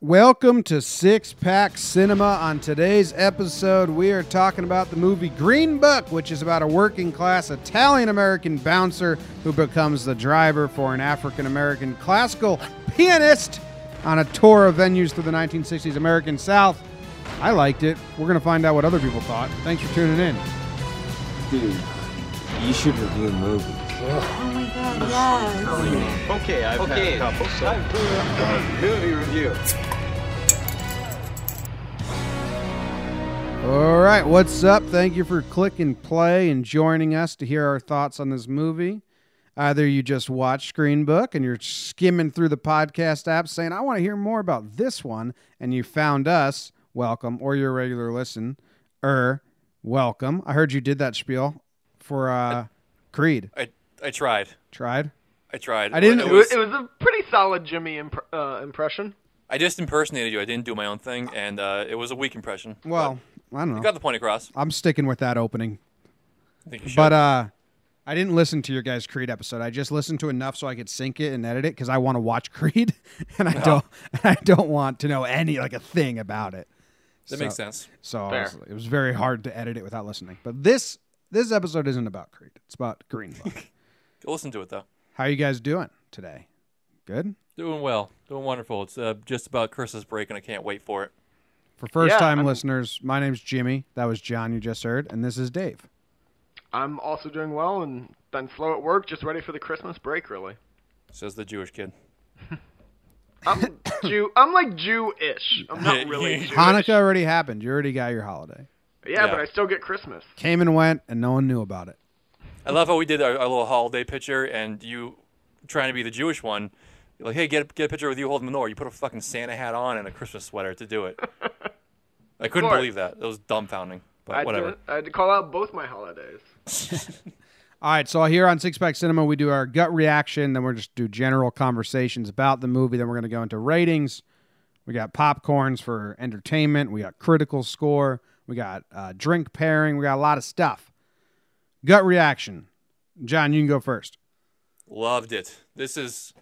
Welcome to Six Pack Cinema. On today's episode, we are talking about the movie Green Book, which is about a working class Italian American bouncer who becomes the driver for an African American classical pianist on a tour of venues through the 1960s American South. I liked it. We're going to find out what other people thought. Thanks for tuning in. Dude, you should review movies. My god, yes. Okay, I've Okay, had a couple. So time for a movie review. All right, what's up? Thank you for clicking play and joining us to hear our thoughts on this movie. Either you just watched Green Book and you're skimming through the podcast app saying, I want to hear more about this one, and you found us, welcome, or you're a regular listen, er, welcome. I heard you did that spiel for uh, Creed. I I tried. Tried? I tried. I didn't- It It was, was, it was a pretty solid Jimmy imp- uh, impression. I just impersonated you. I didn't do my own thing, and uh, it was a weak impression. Well, I don't But know. got the point across. I'm sticking with that opening. I think you should. But uh, I didn't listen to your guys' Creed episode. I just listened to enough so I could sync it and edit it because I want to watch Creed, and I don't. I don't want to know any like a thing about it. that so- makes sense. So I Fair. was- it was very hard to edit it without listening. But this this episode isn't about Creed. It's about Green Book. Go listen to it though. How you guys doing today? Good. Doing well. Doing wonderful. It's uh, just about Christmas break, and I can't wait for it. For first time I'm- listeners, my name's Jimmy. That was John you just heard, and this is Dave. I'm also doing well and been slow at work, just ready for the Christmas break, really. Says the Jewish kid. I'm Jew. I'm like Jew-ish. I'm not really Jewish. Hanukkah already happened. You already got your holiday. Yeah, Yeah. but I still get Christmas. Came and went, and no one knew about it. I love how we did our, our little holiday picture, and you trying to be the Jewish one. You're like, hey, get a, get a picture with you holding the menorah. You put a fucking Santa hat on and a Christmas sweater to do it. I couldn't course. believe that. It was dumbfounding. I But had, whatever. to, I had to call out both my holidays. All right, so here on Six Pack Cinema, we do our gut reaction. Then we're just do general conversations about the movie. Then we're going to go into ratings. We got popcorns for entertainment. We got critical score. We got uh, drink pairing. We got a lot of stuff. Gut reaction. John, you can go first. Loved it. This is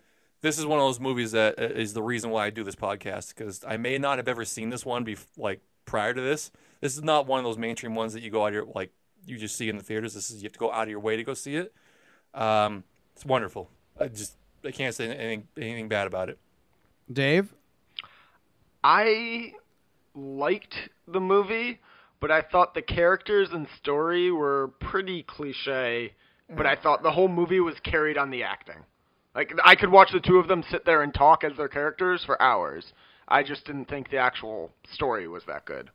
this is one of those movies that uh, the reason why I do this podcast because I may not have ever seen this one bef- like prior to this. This is not one of those mainstream ones that you go out of your like you just see in the theaters. This is you have to go out of your way to go see it. Um, it's wonderful. I just I can't say anything anything bad about it. Dave. I liked the movie, but I thought the characters and story were pretty cliche. But I thought the whole movie was carried on the acting. Like I could watch the two of them sit there and talk as their characters for hours. I just didn't think the actual story was that good.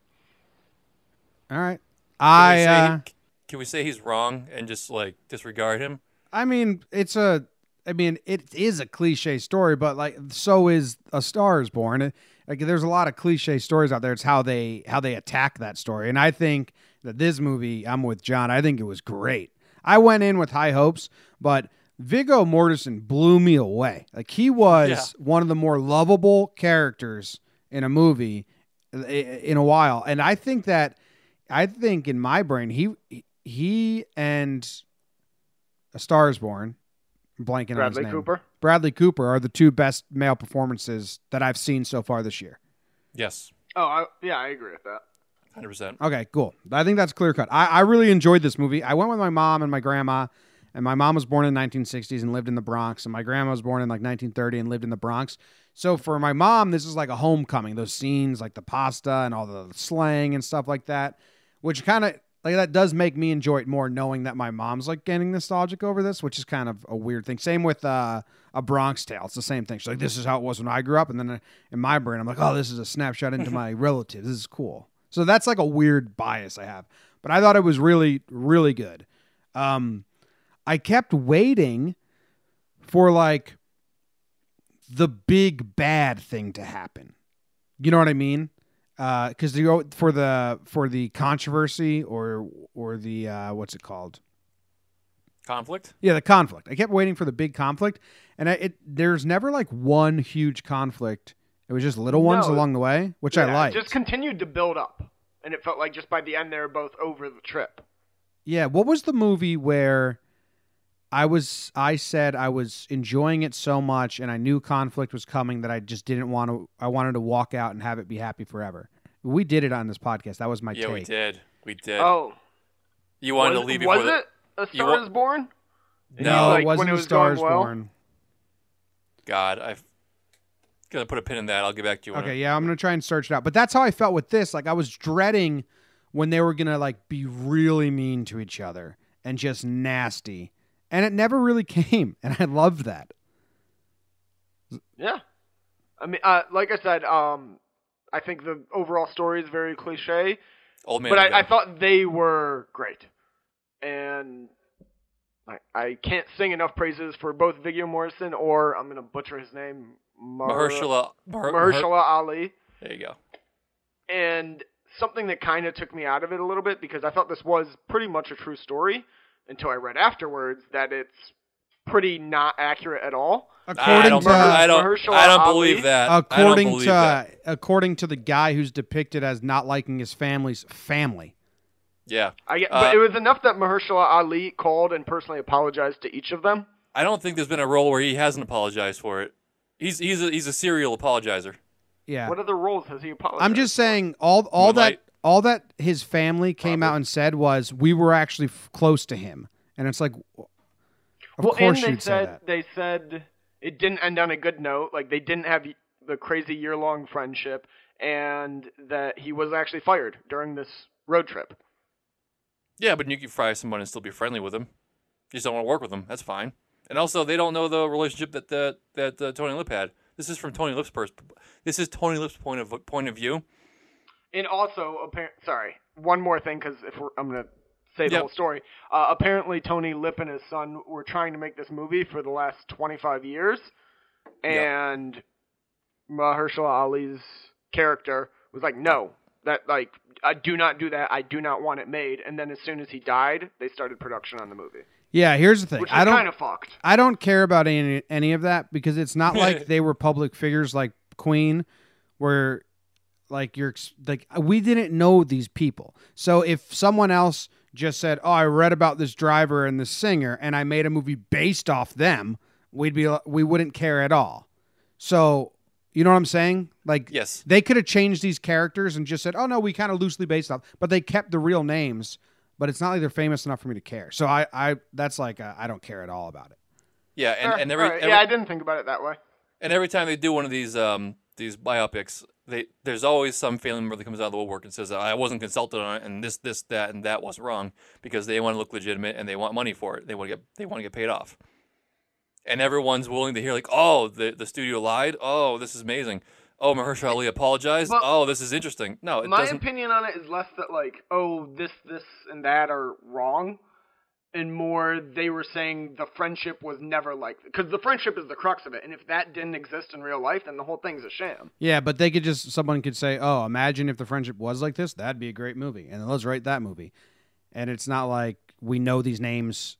All right. Can I we say, uh, can we say he's wrong and just like disregard him? I mean, it's a. I mean, it is a cliche story, but like, so is A Star Is Born. Like, there's a lot of cliche stories out there. It's how they how they attack that story, and I think that this movie, I'm with John. I think it was great. I went in with high hopes, but Viggo Mortensen blew me away. Like, he was Yeah. one of the more lovable characters in a movie in a while, and I think that I think in my brain he he and A Star Is Born, blanking on his name. Cooper. Bradley Cooper are the two best male performances that I've seen so far this year. Yes, Oh, I, yeah, I agree with that. hundred percent. Okay, cool. I think that's clear cut. I, I really enjoyed this movie. I went with my mom and my grandma, and my mom was born in the 1960s and lived in the Bronx, and my grandma was born in like 1930 and lived in the Bronx. So for my mom, this is like a homecoming. Those scenes, like the pasta and all the slang and stuff like that, which kind of like that does make me enjoy it more, knowing that my mom's like getting nostalgic over this, which is kind of a weird thing. Same with uh, a Bronx Tale. It's the same thing. She's like, "This is how it was when I grew up," and then uh, in my brain, I'm like, "Oh, this is a snapshot into my relatives. This is cool." So that's like a weird bias I have. But I thought it was really, really good. Um, I kept waiting for like the big bad thing to happen. You know what I mean? Because the for the for the controversy or or the uh, what's it called? Conflict. Yeah, the conflict. I kept waiting for the big conflict, and I, it there's never like one huge conflict. It was just little ones No. along the way, which I Yeah, it liked. Just continued to build up, and it felt like just by the end they were both over the trip. Yeah, what was the movie where I was I said I was enjoying it so much and I knew conflict was coming that I just didn't want to I wanted to walk out and have it be happy forever. We did it on this podcast. That was my yeah, take. we did. We did. Oh, you wanted was, to leave before was the, it A Star wa- is Born? No, like, it wasn't it the was Stars going well? Born. God, I'm gonna put a pin in that. I'll get back to you. on Okay, it. yeah, I'm gonna try and search it out. But that's how I felt with this. Like I was dreading when they were gonna like be really mean to each other and just nasty, and it never really came, and I loved that. Yeah. I mean, uh, like I said, um, I think the overall story is very cliche, Old man. but I, I thought they were great, and I, I can't sing enough praises for both Viggo Morrison or I'm gonna butcher his name, Mar- Mahershala. Maher- Maher- Mahershala Ali. There you go. and something that kind of took me out of it a little bit because I thought this was pretty much a true story until I read afterwards that it's pretty not accurate at all. I According don't. to I don't. Mahershala I don't Ali? believe that. I don't according believe to that. according to the guy who's depicted as not liking his family's family. Yeah. I get, Uh, but it was enough that Mahershala Ali called and personally apologized to each of them. I don't think there's been a role where he hasn't apologized for it. He's he's a, he's a serial apologizer. Yeah, What other roles has he apologized? I'm just saying all all that all that his family came out and said was we were actually f- close to him, and it's like, of well, course and they you'd say that. they said it didn't end on a good note. Like they didn't have the crazy year long friendship, and that he was actually fired during this road trip. Yeah, but you can fry someone and still be friendly with them. You just don't want to work with them. That's fine. And also, they don't know the relationship that the, that uh, Tony Lip had. This is from Tony Lip's pers- This is Tony Lip's point of point of view. And also, appar- sorry, one more thing because if we're, I'm gonna say the Yep. whole story. Uh, apparently, Tony Lip and his son were trying to make this movie for the last 25 years, and Mahershala Ali's character was like, "No, that like I do not do that. I do not want it made." And then as soon as he died, they started production on the movie, Yeah, here's the thing. which I is don't kind of fucked. I don't care about any any of that because it's not like they were public figures like Queen, where like you're like we didn't know these people. So if someone else just said, "Oh, I read about this driver and this singer, and I made a movie based off them," we'd be we wouldn't care at all. So you know what I'm saying? Like Yes. they could have changed these characters and just said, "Oh no, we kind of loosely based off," but they kept the real names. But it's not like they're famous enough for me to care. So I, I that's like uh, I don't care at all about it. Yeah, and, Sure, and every, alright, every yeah, I didn't think about it that way. and every time they do one of these um these biopics, they there's always some family member that comes out of the woodwork and says, "I wasn't consulted on it, and this, this, that, and that was wrong," because they want to look legitimate and they want money for it. They want to get they want to get paid off. And everyone's willing to hear like, "Oh, the the studio lied. Oh, this is amazing. Oh, Mahershala Ali apologized. Well, oh, this is interesting." No, it My doesn't. opinion on it is less that like, oh, this, this, and that are wrong, and more they were saying the friendship was never like because the friendship is the crux of it, and if that didn't exist in real life, then the whole thing's a sham. Yeah, but they could just someone could say, "Oh, imagine if the friendship was like this. That'd be a great movie." And let's write that movie. And it's not like we know these names.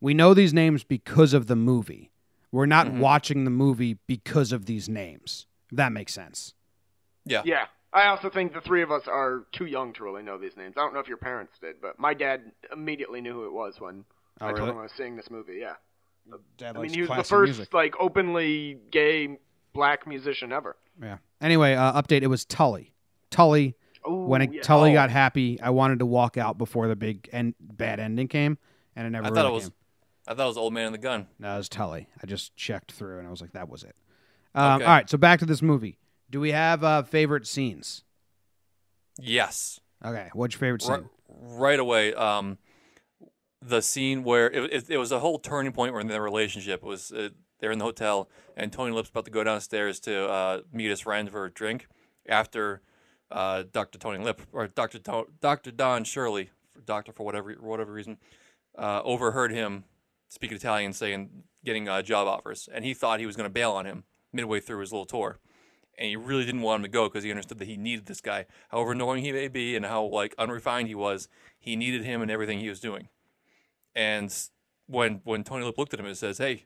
We know these names because of the movie. We're not Mhm. watching the movie because of these names. If that makes sense. yeah. Yeah. I also think the three of us are too young to really know these names. I don't know if your parents did, but my dad immediately knew who it was when Oh, I told really? him I was seeing this movie. Yeah. Dad I mean, he was the first music. like openly gay black musician ever. Yeah. Anyway, uh, update. It was Tully. Tully. Ooh, when it, yeah. Tully Oh. got happy, I wanted to walk out before the big and bad ending came, and it never I really thought it was. came. I thought it was Old Man and the Gun. No, it was Tully. I just checked through and I was like, that was it. Um, Okay. All right, so back to this movie. Do we have uh, favorite scenes? Yes. Okay, what's your favorite scene? right away. Um, the scene where it, it, it was a whole turning point in their relationship. It was uh, they're in the hotel and Tony Lip's about to go downstairs to uh, meet his friend for a drink after uh, Dr. Tony Lip or Dr. To- Dr. Don Shirley, doctor for whatever whatever reason, uh, overheard him speak Italian, saying getting uh, job offers, and he thought he was going to bail on him midway through his little tour and he really didn't want him to go because he understood that he needed this guy. However annoying he may be and how like unrefined he was, he needed him and everything he was doing. And when when Tony Lip looked at him and says, "Hey,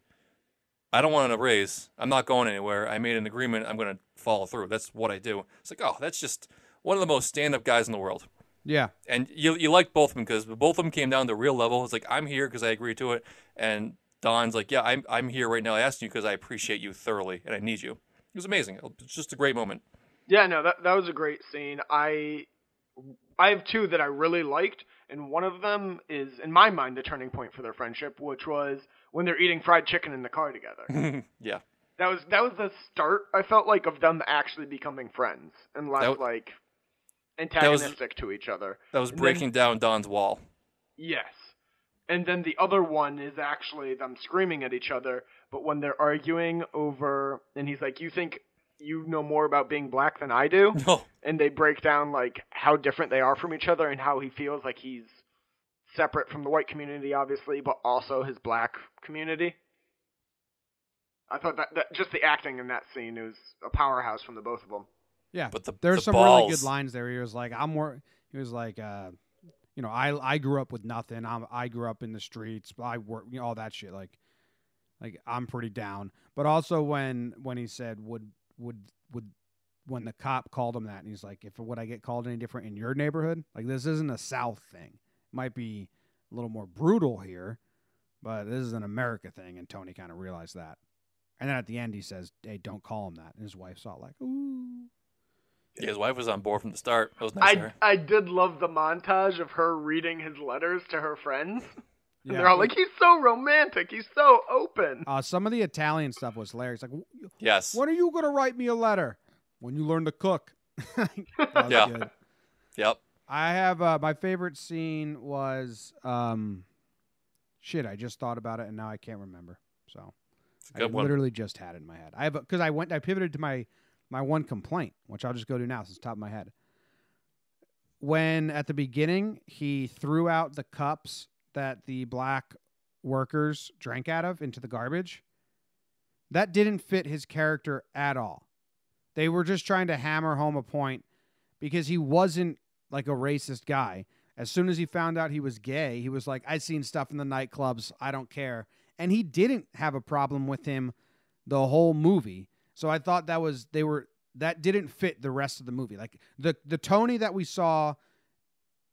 I don't want a raise. I'm not going anywhere. I made an agreement. I'm going to follow through. That's what I do." It's like, oh, that's just one of the most stand-up guys in the world. Yeah. and you you liked both of them because both of them came down to real level. It's like I'm here because I agree to it, and Don's like, yeah, I'm I'm here right now. I asked you because I appreciate you thoroughly and I need you. It was amazing. It's just a great moment. Yeah, no, that that was a great scene. I I have two that I really liked, and one of them is in my mind the turning point for their friendship, which was when they're eating fried chicken in the car together. yeah, that was that was the start I felt like of them actually becoming friends and less That w- like was- antagonistic to each other. that was And then- breaking down Don's wall. Yes. And then the other one is actually them screaming at each other, but when they're arguing over and he's like, "You think you know more about being black than I do?" No, and they break down like how different they are from each other and how he feels like he's separate from the white community obviously, but also his black community. I thought that, that just the acting in that scene was a powerhouse from the both of them. Yeah. but the There's the some balls. really good lines there. He was like, "I'm more." He was like, uh, "You know, I I grew up with nothing. I'm I grew up in the streets. I work, you know, all that shit. Like, like I'm pretty down." But also when when he said, "Would would would," when the cop called him that, and he's like, "If would I get called any different in your neighborhood? Like this isn't a South thing. Might be a little more brutal here, but this is an America thing." And Tony kind of realized that. And then at the end, he says, "Hey, don't call him that." And his wife saw it like, "Ooh." Yeah, his wife was on board from the start. That was nice. I. I did love the montage of her reading his letters to her friends. And Yeah. they're all like, "He's so romantic. He's so open." Uh, some of the Italian stuff was hilarious. Like, Yes. when are you going to write me a letter? When you learn to cook. Yeah. good. Yep. I have uh, my favorite scene was um, shit. I just thought about it and now I can't remember. So It's a I good one. literally just had it in my head. I have because I went. I pivoted to my my one complaint, which I'll just go to now since top of my head. When at the beginning he threw out the cups that the black workers drank out of into the garbage, that didn't fit his character at all. They were just trying to hammer home a point because he wasn't like a racist guy. As soon as he found out he was gay, he was like, I've seen stuff in the nightclubs. I don't care. And he didn't have a problem with him the whole movie. So I thought that was, they were, that didn't fit the rest of the movie. Like the, the Tony that we saw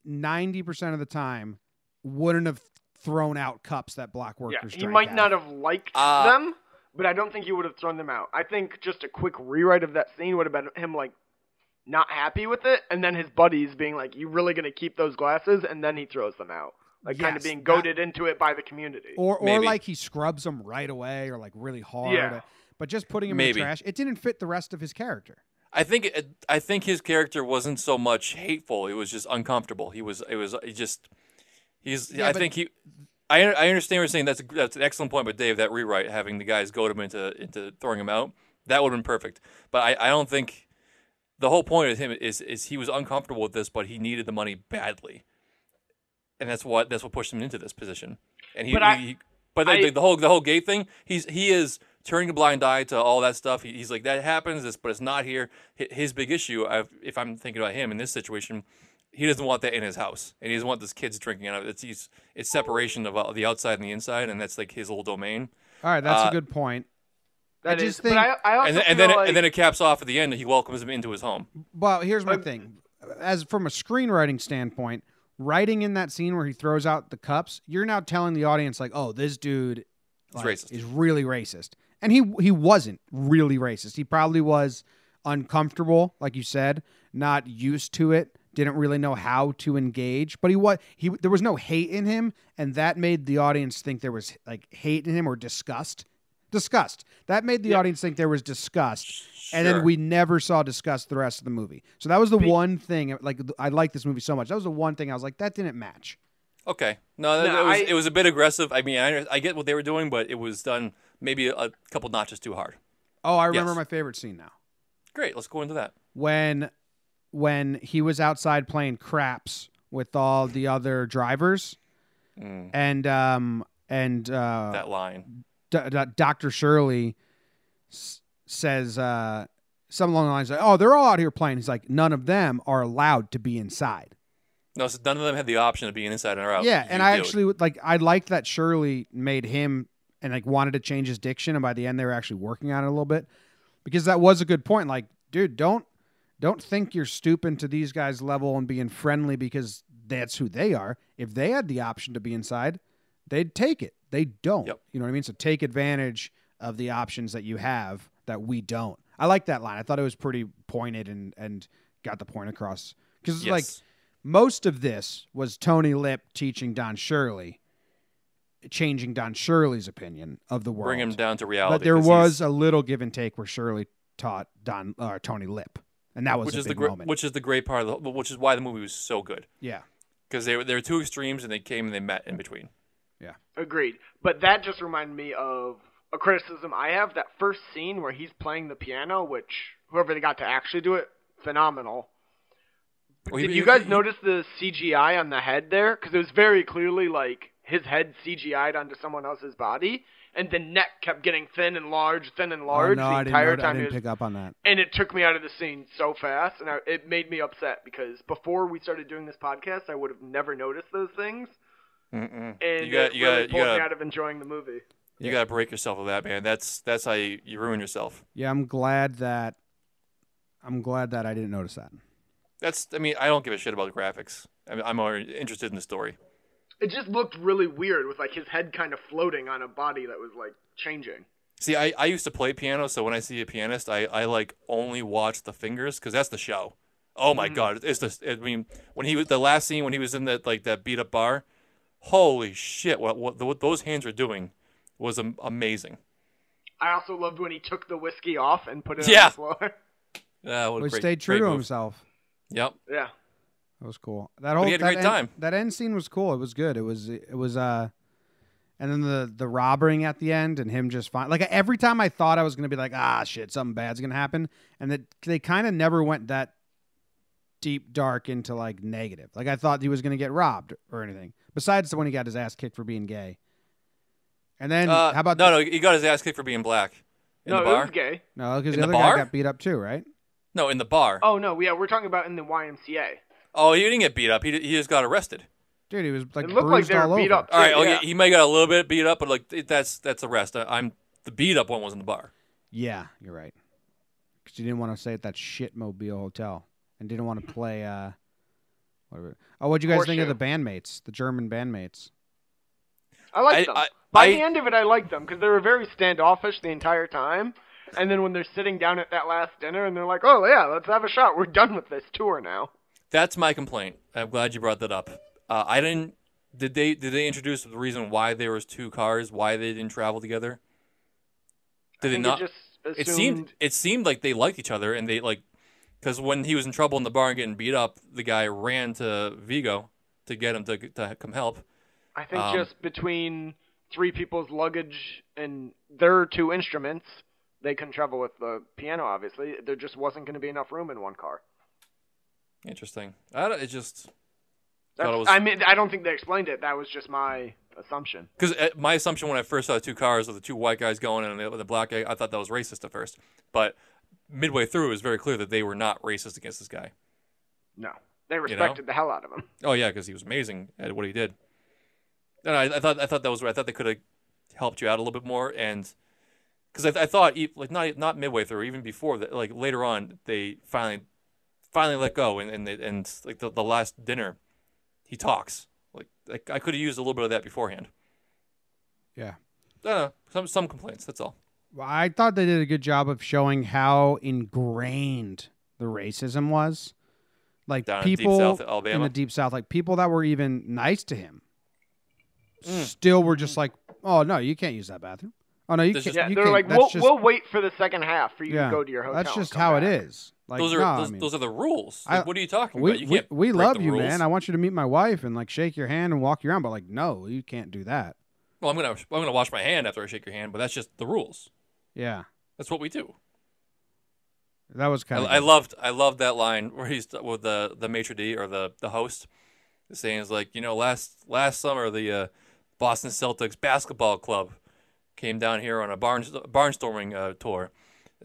90% of the time wouldn't have thrown out cups that black workers Yeah, workers he drank might out not have liked Uh, them, but I don't think he would have thrown them out. I think just a quick rewrite of that scene would have been him like not happy with it, and then his buddies being like, "You really gonna keep those glasses?" And then he throws them out, like kind of being that- goaded into it by the community. Or, or Maybe. like he scrubs them right away or like really hard. Yeah. But just putting him in the trash, it didn't fit the rest of his character. I think uh, I think his character wasn't so much hateful. It was just uncomfortable. He was it was he just he's Yeah, I think he I I understand what you're saying. That's a, that's an excellent point. But Dave, that rewrite having the guys goad him into into throwing him out that would have been perfect. But I, I don't think the whole point of him is is he was uncomfortable with this, but he needed the money badly, and that's what that's what pushed him into this position. And he But I- he, but the, I- the, the whole the whole gay thing, he's he is turning a blind eye to all that stuff. He, he's like that happens, this, but it's not here. His big issue, I've, if I'm thinking about him in this situation, he doesn't want that in his house, and he doesn't want this kids drinking out of it. It's he's, it's separation of uh, the outside and the inside, and that's like his little domain. All right, that's Uh, a good point. That I is, just think- but I, I also And then, and then like, and then it caps off at the end. He welcomes him into his home. Well, here's my thing. As from a screenwriting standpoint, writing in that scene where he throws out the cups, you're now telling the audience like, "Oh, this dude like, racist. is really racist." And he he wasn't really racist. He probably was uncomfortable, like you said, not used to it, didn't really know how to engage, but he was he there was no hate in him and that made the audience think there was like hate in him or disgust. Disgust. That made the Yeah. audience think there was disgust and then we never saw disgust the rest of the movie. So that was the one thing. Like I like this movie so much. That was the one thing I was like, that didn't match. Okay, no, No, it was I- it was a bit aggressive. I mean, I, I get what they were doing, but it was done maybe a, a couple notches too hard. Oh, I remember Yes. my favorite scene now. Great, let's go into that. When when he was outside playing craps with all the other drivers, Mm, and um and uh, that line. D- D- Dr. Shirley s- says uh, something along the lines of, "Oh, they're all out here playing." He's like, "None of them are allowed to be inside." No, so none of them had the option of being inside or out. Yeah, You and I do it. actually like I liked that Shirley made him and like wanted to change his diction, and by the end they were actually working on it a little bit because that was a good point. Like, dude, don't don't think you're stooping to these guys' level and being friendly because that's who they are. If they had the option to be inside, they'd take it. They don't. Yep. You know what I mean? So take advantage of the options that you have that we don't. I like that line. I thought it was pretty pointed and and got the point across. Because Yes. like most of this was Tony Lip teaching Don Shirley, changing Don Shirley's opinion of the world. bring him down to reality. But there was he's- a little give and take where Shirley taught Don uh, Tony Lip, and that was which a is the big great, moment. which is the great part of the, which is why the movie was so good yeah, because they were they were two extremes and they came and they met in between. Yeah, agreed. But that just reminded me of a criticism I have. That first scene where he's playing the piano, which whoever they got to actually do it, phenomenal. Well, Did he- you guys he- notice the CGI on the head there? Because it was very clearly like his head CGI'd onto someone else's body, and the neck kept getting thin and large, thin and Oh, large no, the I didn't, entire know- I time. he didn't was, pick up on that. and it took me out of the scene so fast, and I, it made me upset because before we started doing this podcast, I would have never noticed those things, Mm-mm. and you got it you really got you pulled me got out of enjoying the movie. you got to break yourself of that man. That's that's how you, you ruin yourself. Yeah, I'm glad that I'm glad that I didn't notice that. That's I mean I don't give a shit about the graphics. I mean, I'm more interested in the story. It just looked really weird with like his head kind of floating on a body that was like changing. See, I, I used to play piano, so when I see a pianist, I, I like only watch the fingers because that's the show. Oh my mm-hmm. god, it's the I mean when he was the last scene when he was in that like that beat up bar, holy shit! What what, what those hands were doing was amazing. I also loved when he took the whiskey off and put it Yeah. on the floor. Yeah, what He stayed true great to move. himself. Yep. yeah. That was cool. That whole he had a that great end, time. That end scene was cool. It was good. It was it was uh and then the the robbing at the end and him just fine. Like every time I thought I was gonna be like, ah shit, something bad's gonna happen, and that they kind of never went that deep dark into like negative. Like I thought he was gonna get robbed or anything. Besides the when he got his ass kicked for being gay. And then Uh, how about no the, no? He got his ass kicked for being black in no, the bar. it was gay. no because the the other guy got beat up too, right? No, in the bar. Oh, Oh no, yeah, we're talking about in the YMCA. Oh, he didn't get beat up. He he just got arrested. Dude, he was like It looked like they were all beat over. up. All right, okay, yeah. he might got a little bit beat up, but like that's that's the rest. I, I'm the beat up one was in the bar. Yeah, you're right. Because you didn't want to stay at that shit mobile hotel and didn't want to play. uh whatever. Oh, what'd you guys think of the bandmates, the German bandmates? I liked I- them. I- By I- the end of it, I liked them because they were very standoffish the entire time. And then when they're sitting down at that last dinner and they're like, "Oh yeah, let's have a shot. We're done with this tour now." That's my complaint. I'm glad you brought that up. Uh, I didn't. Did they did they introduce the reason why there was two cars? Why they didn't travel together? Did they not? It, just It seemed it seemed like they liked each other, and they like because when he was in trouble in the bar and getting beat up, the guy ran to Viggo to get him to to come help. I think um, just between three people's luggage and their two instruments, they couldn't travel with the piano. Obviously, there just wasn't going to be enough room in one car. Interesting. I don't, it just Thought it was- I mean, I don't think they explained it. That was just my assumption. because uh, my assumption when I first saw the two cars with the two white guys going and the, the black guy, I thought that was racist at first, but midway through, it was very clear that they were not racist against this guy. No, they respected the hell out of him. Oh yeah, because he was amazing at what he did. And I, I thought I thought that was I thought they could have helped you out a little bit more, and because I, I thought like not not midway through, even before that, like later on, they finally finally let go, and and they, and like the, the last dinner, he talks. Like, like I could have used a little bit of that beforehand. Yeah. I don't know, some some complaints. That's all. Well, I thought they did a good job of showing how ingrained the racism was. Like Down in people South in the deep south, like people that were even nice to him, mm. still were just like, "Oh no, you can't use that bathroom. Oh no, you can't. Yeah, you they're can't. like, we'll just, we'll wait for the second half for you yeah, to go to your hotel. That's just how back. it is. Like those are no, I those, mean, those are the rules. I- what are you talking we, about? You we, we love you, rules. man. I want you to meet my wife and like shake your hand and walk you around, but like, no, you can't do that. well, I'm gonna I'm gonna wash my hand after I shake your hand, but that's just the rules. Yeah, That's what we do. that was I, kind of. I loved I loved that line where he's with the the maitre d or the the host saying is like you know last last summer the uh, Boston Celtics basketball club came down here on a barn barnstorming uh, tour.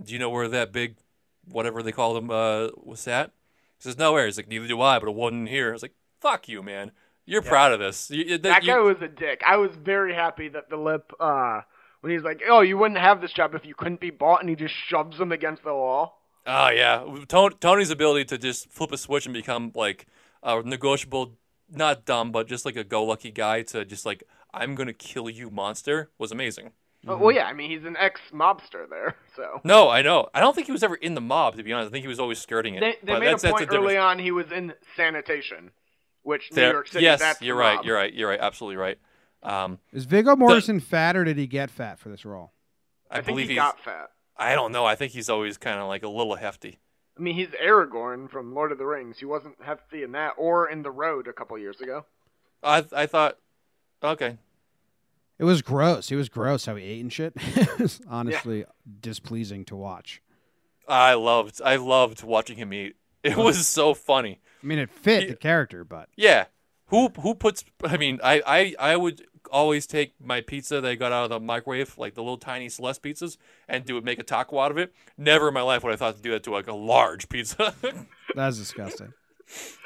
Do you know where that big whatever they called them, uh, was at? He says nowhere. He's like neither do I, but it wasn't here. I was like fuck you, man. You're proud of this. You, That you- guy was a dick. I was very happy that the lip, uh, when he's like, "Oh, you wouldn't have this job if you couldn't be bought," and he just shoves him against the wall. Oh yeah, Tony's ability to just flip a switch and become like a negotiable, not dumb, but just like a go-lucky guy to just like I'm gonna kill you, monster, was amazing. Oh, well, yeah, I mean he's an ex mobster there, so. No, I know. I don't think he was ever in the mob. To be honest, I think he was always skirting it. They, they but made a that's, that's point difference. early on he was in sanitation, which New York City. yes, that's the you're right. mob. You're right. You're right. Absolutely right. Um, Is Viggo Mortensen fat or did he get fat for this role? I, I, think believe he he's. got fat. I don't know. I think he's always kind of like a little hefty. I mean, he's Aragorn from Lord of the Rings. He wasn't hefty in that, or in The Road a couple years ago. I I thought, okay, It was gross. He was gross how he ate and shit. it was honestly displeasing to watch. I loved I loved watching him eat. It was so funny. I mean, it fit He- the character, but Yeah. Who who puts? I mean, I I I would always take my pizza that I got out of the microwave, like the little tiny Celeste pizzas, and do it make a taco out of it. Never in my life would I thought to do that to like a large pizza. that's disgusting.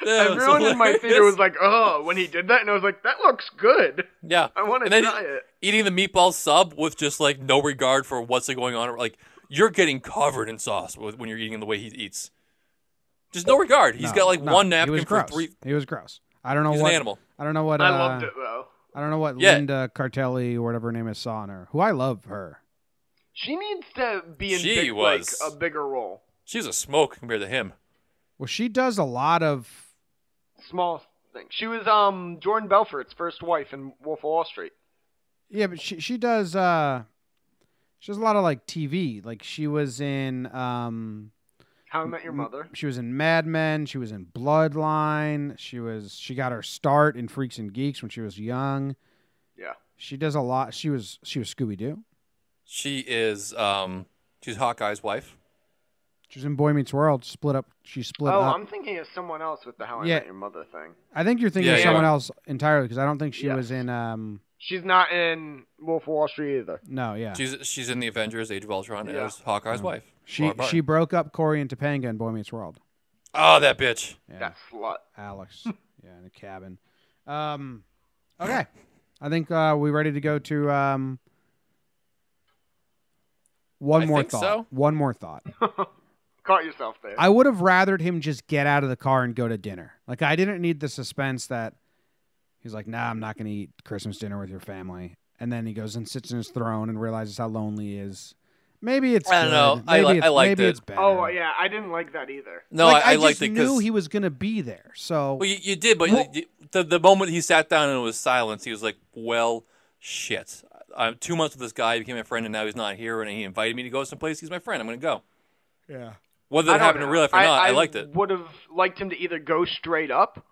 That Everyone in my theater was like, "Oh," when he did that, and I was like, "That looks good. yeah. I want to try it." Eating the meatball sub with just like no regard for what's going on, like you're getting covered in sauce with, when you're eating the way he eats. Just no regard. He's No, got like no, one napkin was for gross. three. He was gross. I don't know He's what an animal. I don't know what. I uh, loved it though. I don't know what Yeah. Linda Cartelli or whatever her name is saw in her. Who I love her. She needs to be in She big, was- like a bigger role. She's a smoke compared to him. Well, she does a lot of. Small things. She was um Jordan Belfort's first wife in Wolf of Wall Street. Yeah, but she she does. uh She does a lot of like TV. Like she was in. um How I Met Your Mother. She was in Mad Men. She was in Bloodline. She was. She got her start in Freaks and Geeks when she was young. Yeah. She does a lot. She was. She was Scooby Doo. She is um she's Hawkeye's wife. She was in Boy Meets World. Split up. She split up. Oh, up. I'm thinking of someone else with the How I Yeah. Met Your Mother thing. I think you're thinking Yeah, of yeah. someone else entirely because I don't think she Yes. was in. um She's not in Wolf of Wall Street either. No, yeah. She's she's in the Avengers: Age of Ultron Yeah. as Hawkeye's wife. Mm. She Laura Barton. she broke up Corey and Topanga in Boy Meets World. oh that bitch. Yeah, That slut. Alex. yeah, in a cabin. Um, okay, I think uh, we ready to go to um. One I more think thought. so. One more thought. Caught yourself there. I would have rathered him just get out of the car and go to dinner. Like I didn't need the suspense that he's like, "Nah, I'm not going to eat Christmas dinner with your family." And then he goes and sits in his throne and realizes how lonely he is. Maybe it's I don't good. know. I Maybe li- it's, I liked maybe it. it's better. oh yeah, I didn't like that either. No, like, I, I, just liked it knew because he was going to be there. So well, you, you did, but Well- the the moment he sat down and it was silence, he was like, "Well, shit. I'm two months with this guy. He became my friend, and now he's not here, and he invited me to go someplace. He's my friend. I'm gonna go. yeah. Whether I that don't happened in real life or not, I, liked it. Would have liked him to either go straight up,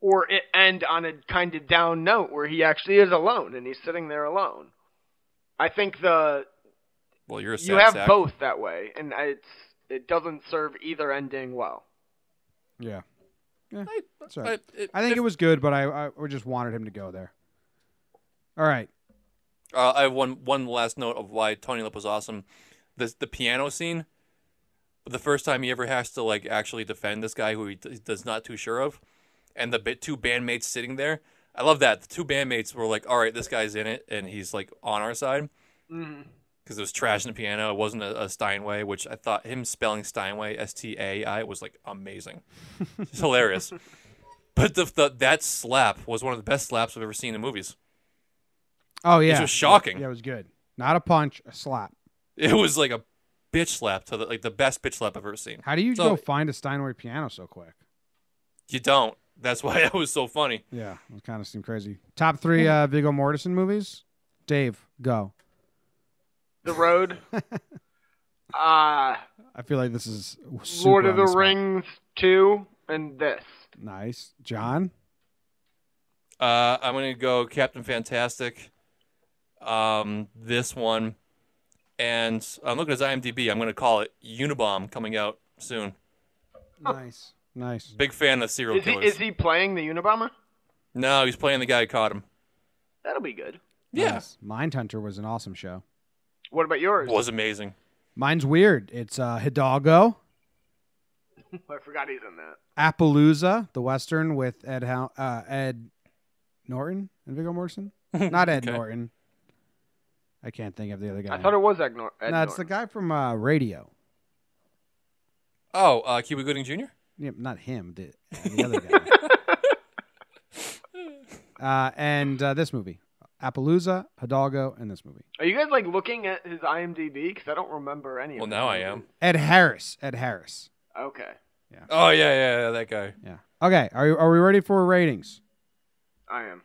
or it end on a kind of down note where he actually is alone and he's sitting there alone. I think the Well, you're a sad you have sack. both that way, and it's it doesn't serve either ending well. Yeah. Yeah. I, That's all right. I- it- I think if- it was good, but I, I just wanted him to go there. All right. Uh, I have one one last note of why Tony Lip was awesome. The the piano scene, the first time he ever has to like actually defend this guy who he d- does not too sure of, and the bi- two bandmates sitting there. I love that the two bandmates were like, "All right, this guy's in it, and he's like on our side." Mm-hmm. Because it was trash in the piano. It wasn't a, a Steinway, which I thought him spelling Steinway S T A I was like amazing, it's hilarious. But the, the that slap was one of the best slaps I've ever seen in movies. Oh yeah. It was shocking. Yeah, it was good. Not a punch, a slap. It was like a bitch slap to the like the best bitch slap I've ever seen. How do you So- go find a Steinway piano so quick? You don't. That's why it was so funny. Yeah, it kind of seemed crazy. Top three uh, Viggo Mortensen movies. Dave, go. The Road, uh, I feel like this is super Lord of the spot. Rings two, and this. Nice, John. Uh, I'm gonna go Captain Fantastic. Um, this one, and I'm looking at his IMDb. I'm gonna call it Unibomb coming out soon. Nice, nice. Big fan of serial Is he killers. is he playing the Unabomber? No, he's playing the guy who caught him. That'll be good. Yeah, Nice. Mindhunter was an awesome show. What about yours? was amazing. Mine's weird. It's uh, Hidalgo, I forgot he's in that. Appaloosa, the western with Ed Hou- uh, Ed Norton and Viggo Mortensen. Not Ed Okay. Norton. I can't think of the other guy. I thought it was Ed, Nor- Ed no, it's the Norton. guy from uh, Radio. Oh, uh, Cuba Gooding Jr. Yeah, not him, the, the other guy. uh, and uh, this movie, Appaloosa, Hidalgo, and this movie. Are you guys like looking at his IMDb? Because I don't remember any. Well, of now them. I am. Ed Harris. Ed Harris. Okay, Oh yeah, yeah, yeah, that guy. Yeah. Okay. Are you, are we ready for ratings? I am.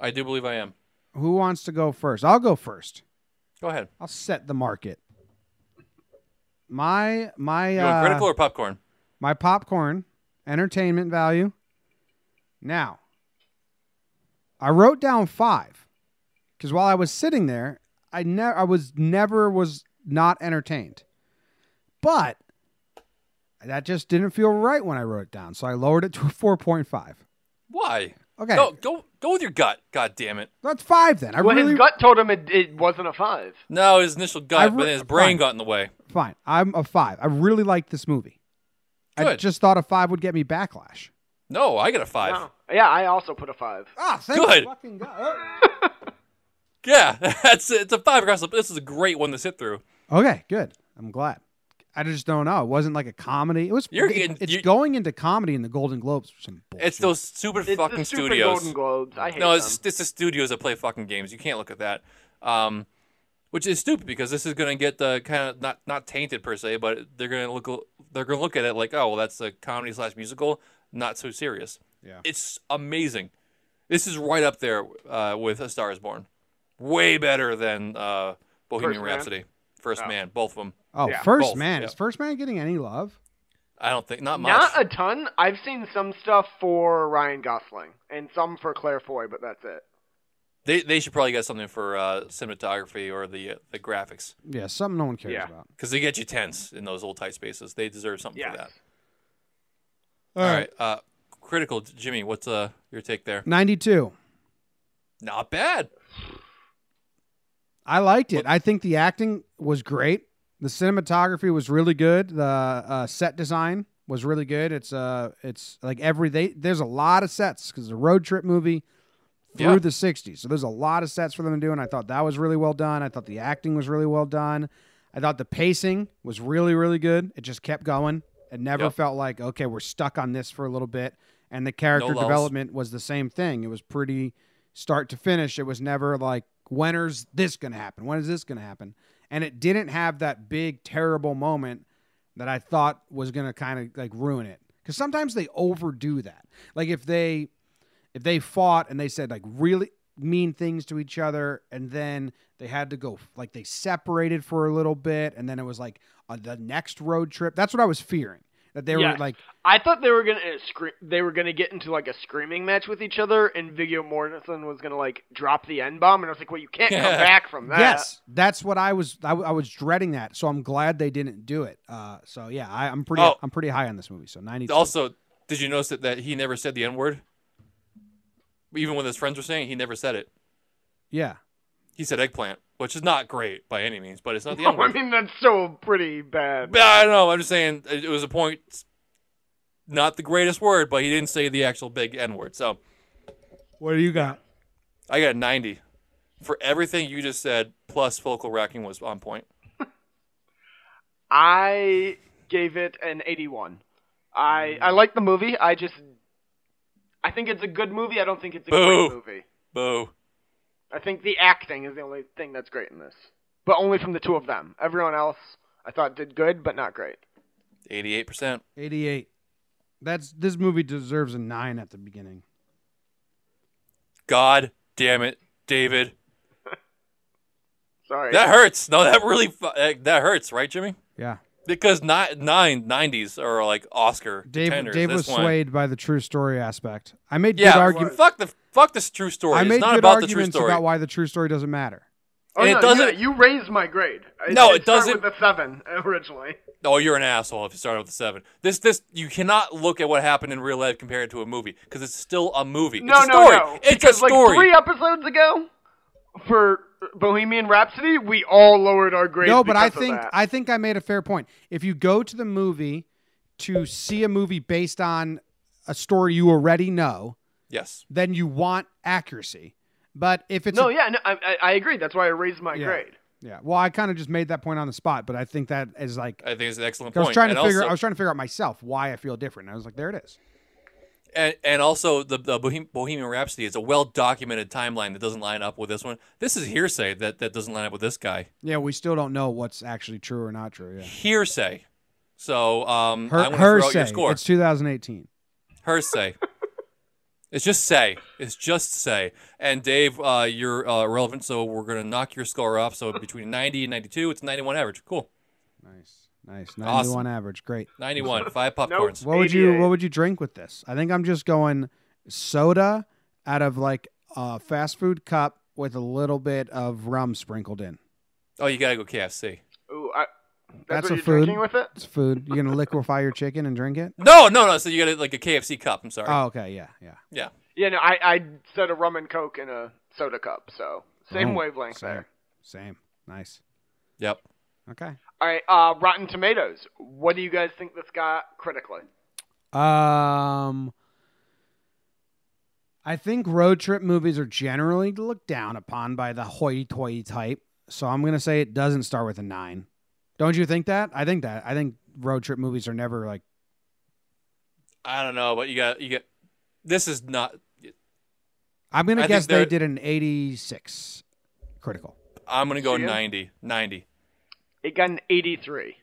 I do believe I am. Who wants to go first? I'll go first. Go ahead. I'll set the market. My my You want uh, critical or popcorn? my popcorn entertainment value. Now, I wrote down five because while I was sitting there, I never I was never was not entertained, but that just didn't feel right when I wrote it down, so I lowered it to a four point five. Why? Okay, Go, go, go with your gut. God damn it. that's five then. I well, really his gut told him it, it wasn't a five. No, his initial gut, I but then his brain fine. got in the way. fine. I'm a five. I really liked this movie. Good. I just thought a five would get me backlash. No, I got a five. No. Yeah, I also put a five. Ah, thank Good. fucking God. Yeah, that's it's a five across the. This is a great one to sit through. Okay, good. I'm glad. I just don't know. It wasn't like a comedy. It was. You're getting- it's you- going into comedy in the Golden Globes for some bullshit. It's those stupid It's fucking the stupid studios. Golden Globes. I hate No, them. it's it's the studios that play fucking games. You can't look at that. Um, which is stupid because this is going to get the kind of not not tainted per se, but they're going to look they're going to look at it like, oh, well, that's a comedy slash musical, not so serious. Yeah. it's amazing. This is right up there uh, with A Star Is Born, way better than uh, Bohemian First Man? Rhapsody, First Oh. Man, both of them. Oh, Yeah, First both, Man yeah. is First Man getting any love? I don't think not much. Not a ton. I've seen some stuff for Ryan Gosling and some for Claire Foy, but that's it. they they should probably get something for uh, cinematography or the uh, the graphics Yeah, something no one cares Yeah. about. because they get you tense in those old tight spaces. They deserve something Yes. for that. All right. Uh, critical, Jimmy. What's uh your take there? Ninety-two. Not bad. I liked it. I think the acting was great. The cinematography was really good. The uh, set design was really good. It's uh, it's like every they, there's a lot of sets because it's a road trip movie through Yeah. the '60s. So there's a lot of sets for them to do, and I thought that was really well done. I thought the acting was really well done. I thought the pacing was really really good. It just kept going. It never Yep. felt like okay, we're stuck on this for a little bit. And the character lulls. development was the same thing. It was pretty start to finish. It was never like when is this going to happen? When is this going to happen? And it didn't have that big terrible moment that I thought was going to kind of like ruin it. Cuz sometimes they overdo that. Like if they if they fought and they said like really mean things to each other and then they had to go like they separated for a little bit and then it was like on the next road trip. That's what I was fearing. That they Yes. were like I thought they were gonna uh, scre- they were gonna get into like a screaming match with each other, and Viggo Mortensen was gonna like drop the N bomb, and I was like, well, you can't come back from that. Yes, that's what I was. I, w- I was dreading that, so I'm glad they didn't do it. Uh, so yeah, I, I'm pretty. Oh. I'm pretty high on this movie. So 90. Also, did you notice that, that he never said the N word? Even when his friends were saying it, he never said it. yeah, He said eggplant, which is not great by any means, but it's not the Oh, N I word. mean, that's so pretty bad. But I don't know. I'm just saying it it was a point. Not the greatest word, but he didn't say the actual big N word. So what do you got? I got a 90 for everything you just said. Plus, vocal racking was on point. I gave it an 81. I I like the movie. I just I think it's a good movie. I don't think it's a Boo. great movie. Boo. I think the acting is the only thing that's great in this, but only from the two of them. Everyone else I thought did good, but not great. 88%. 88. That's this movie deserves a nine at the beginning. God damn it, David. Sorry. That hurts. No, that really fu- uh, that hurts, right, Jimmy? Yeah, Because ni- nine, 90s are like Oscar Dave. contenders. Dave was This one- swayed by the true story aspect. I made Yeah, good arguments. fuck the fuck this true story. I it's made not good about the true arguments story. about why the true story doesn't matter. oh, and it no, doesn't- You, you raised my grade. I No, did it doesn't- With the seven originally. Oh, you're an asshole if you start with the seven. This, this, you cannot look at what happened in real life compared to a movie because it's still a movie. No, it's a no, story. no. It's because a story. like three episodes ago, for Bohemian Rhapsody, we all lowered our grades. No, but I think. I think I made a fair point. If you go to the movie to see a movie based on a story you already know, yes. then you want accuracy. But if it's no, a- yeah, no, I, I, I agree. That's why I raised my Yeah. grade. Yeah. Well, I kind of just made that point on the spot, but I think that is like I think it's an excellent I was trying to and figure. also, I was trying to figure out myself why I feel different. And I was like, there it is. And, and also the, the Bohemian Rhapsody is a well documented timeline that doesn't line up with this one. This is hearsay that, that doesn't line up with this guy. Yeah, we still don't know what's actually true or not true. Yeah. Hearsay. So um, Her, I'm going to her throw out your say score. it's 2018. Hearsay. it's just say. It's just say. And Dave, uh, you're uh, relevant, so we're going to knock your score up. So between 90 and 92, it's 91 average. Cool. Nice, nice. 91 Awesome. average, great. 91. Five popcorns. What would you 88. What would you drink with this? I think I'm just going soda out of like a fast food cup with a little bit of rum sprinkled in. Oh, you got to go KFC. Ooh, I, That's that's, a you're food. drinking with it. It's food. You're gonna liquefy your chicken and drink it? No, no, no. So you got it like a KFC cup. I'm sorry. Oh, okay, yeah, yeah. yeah. Yeah, no, I I said a rum and coke in a soda cup, so same Oh, wavelength same, there. Same. Nice. Yep. Okay. All right, uh, Rotten Tomatoes. What do you guys think this got critically? Um, I think road trip movies are generally looked down upon by the hoity-toity type. So I'm gonna say it doesn't start with a nine. Don't you think that? I think that. I think road trip movies are never like. I don't know, but you got you get. This is not. I'm gonna I guess they did an 86 critical. I'm gonna go See 90. 90. It got an 83.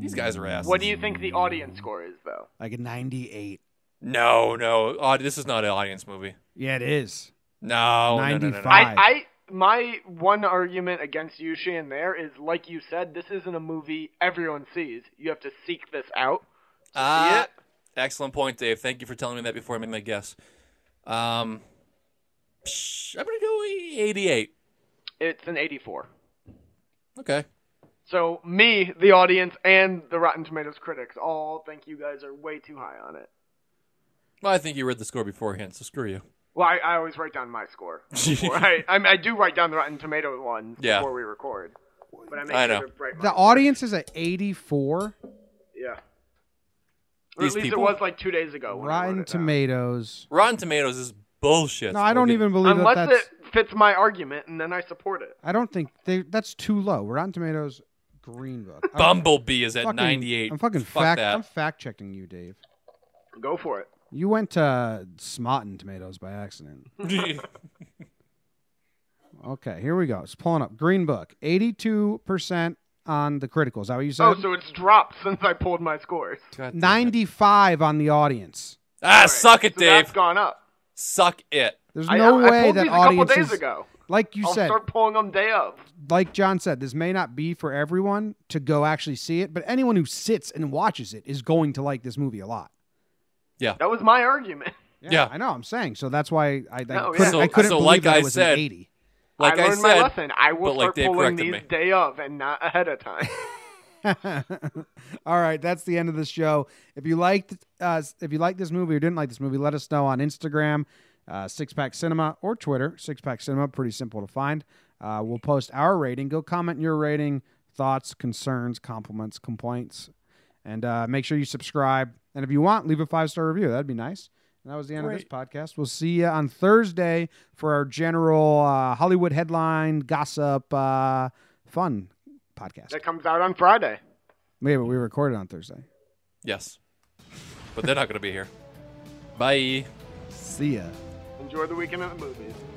These guys are ass. What do you think the audience score is, though? Like a 98. No, no. Oh, this is not an audience movie. Yeah, it is. No, no, no, no, no. 95. I, I my one argument against you, Shane, there is like you said, this isn't a movie everyone sees. You have to seek this out. Ah, it? excellent point, Dave. Thank you for telling me that before I made my guess. Um, psh, I'm gonna go 88. It's an 84. Okay. So me, the audience, and the Rotten Tomatoes critics all think you guys are way too high on it. Well, I think you read the score beforehand, so screw you. Well, I, I always write down my score. I, I, I do write down the Rotten Tomatoes ones Yeah. before we record. But I make I know. to write The mine. audience is at 84. Yeah. Or These at least people? it was like two days ago. when Rotten it down. Tomatoes. Rotten Tomatoes is bullshit. No, I don't Okay. even believe Unless that that's. it fits my argument, and then I support it. I don't think they, that's too low. Rotten Tomatoes, Green Book. I'm Bumblebee is at fucking- 98. I'm fucking Fuck fact. that. I'm fact checking you, Dave. Go for it. You went to Smotin Tomatoes by accident. Okay, here we go. It's pulling up. Green Book, 82% on the critical. Is that what you said? Oh, so it's dropped since I pulled my scores. God damn it. 95 on the audience. Ah, Alright, suck it, so Dave. That's gone up. Suck it. There's I- no I, I way pulled that these a couple audiences, days ago. Like you I'll said, start pulling them day of. like John said, this may not be for everyone to go actually see it, but anyone who sits and watches it is going to like this movie a lot. Yeah, that was my argument. Yeah. I know. I'm saying so. That's why I, I No, couldn't, yeah. So- I couldn't so believe like that I it was said- an 80. Like I I, said, my lesson. I will but like start pulling corrected these me. day of and not ahead of time. All right, that's the end of the show. If you liked, uh, if you liked this movie or didn't like this movie, let us know on Instagram, uh, Six Pack Cinema, or Twitter, Six Pack Cinema. Pretty simple to find. Uh, we'll post our rating. Go comment your rating, thoughts, concerns, compliments, complaints, and uh, make sure you subscribe. And if you want, leave a five star review. That'd be nice. And that was the end of this podcast. We'll see you on Thursday for our general uh, Hollywood headline gossip uh, fun podcast. that comes out on Friday. Wait, but we recorded on Thursday. Yes. But they're not going to be here. Bye. See ya. Enjoy the weekend at the movies.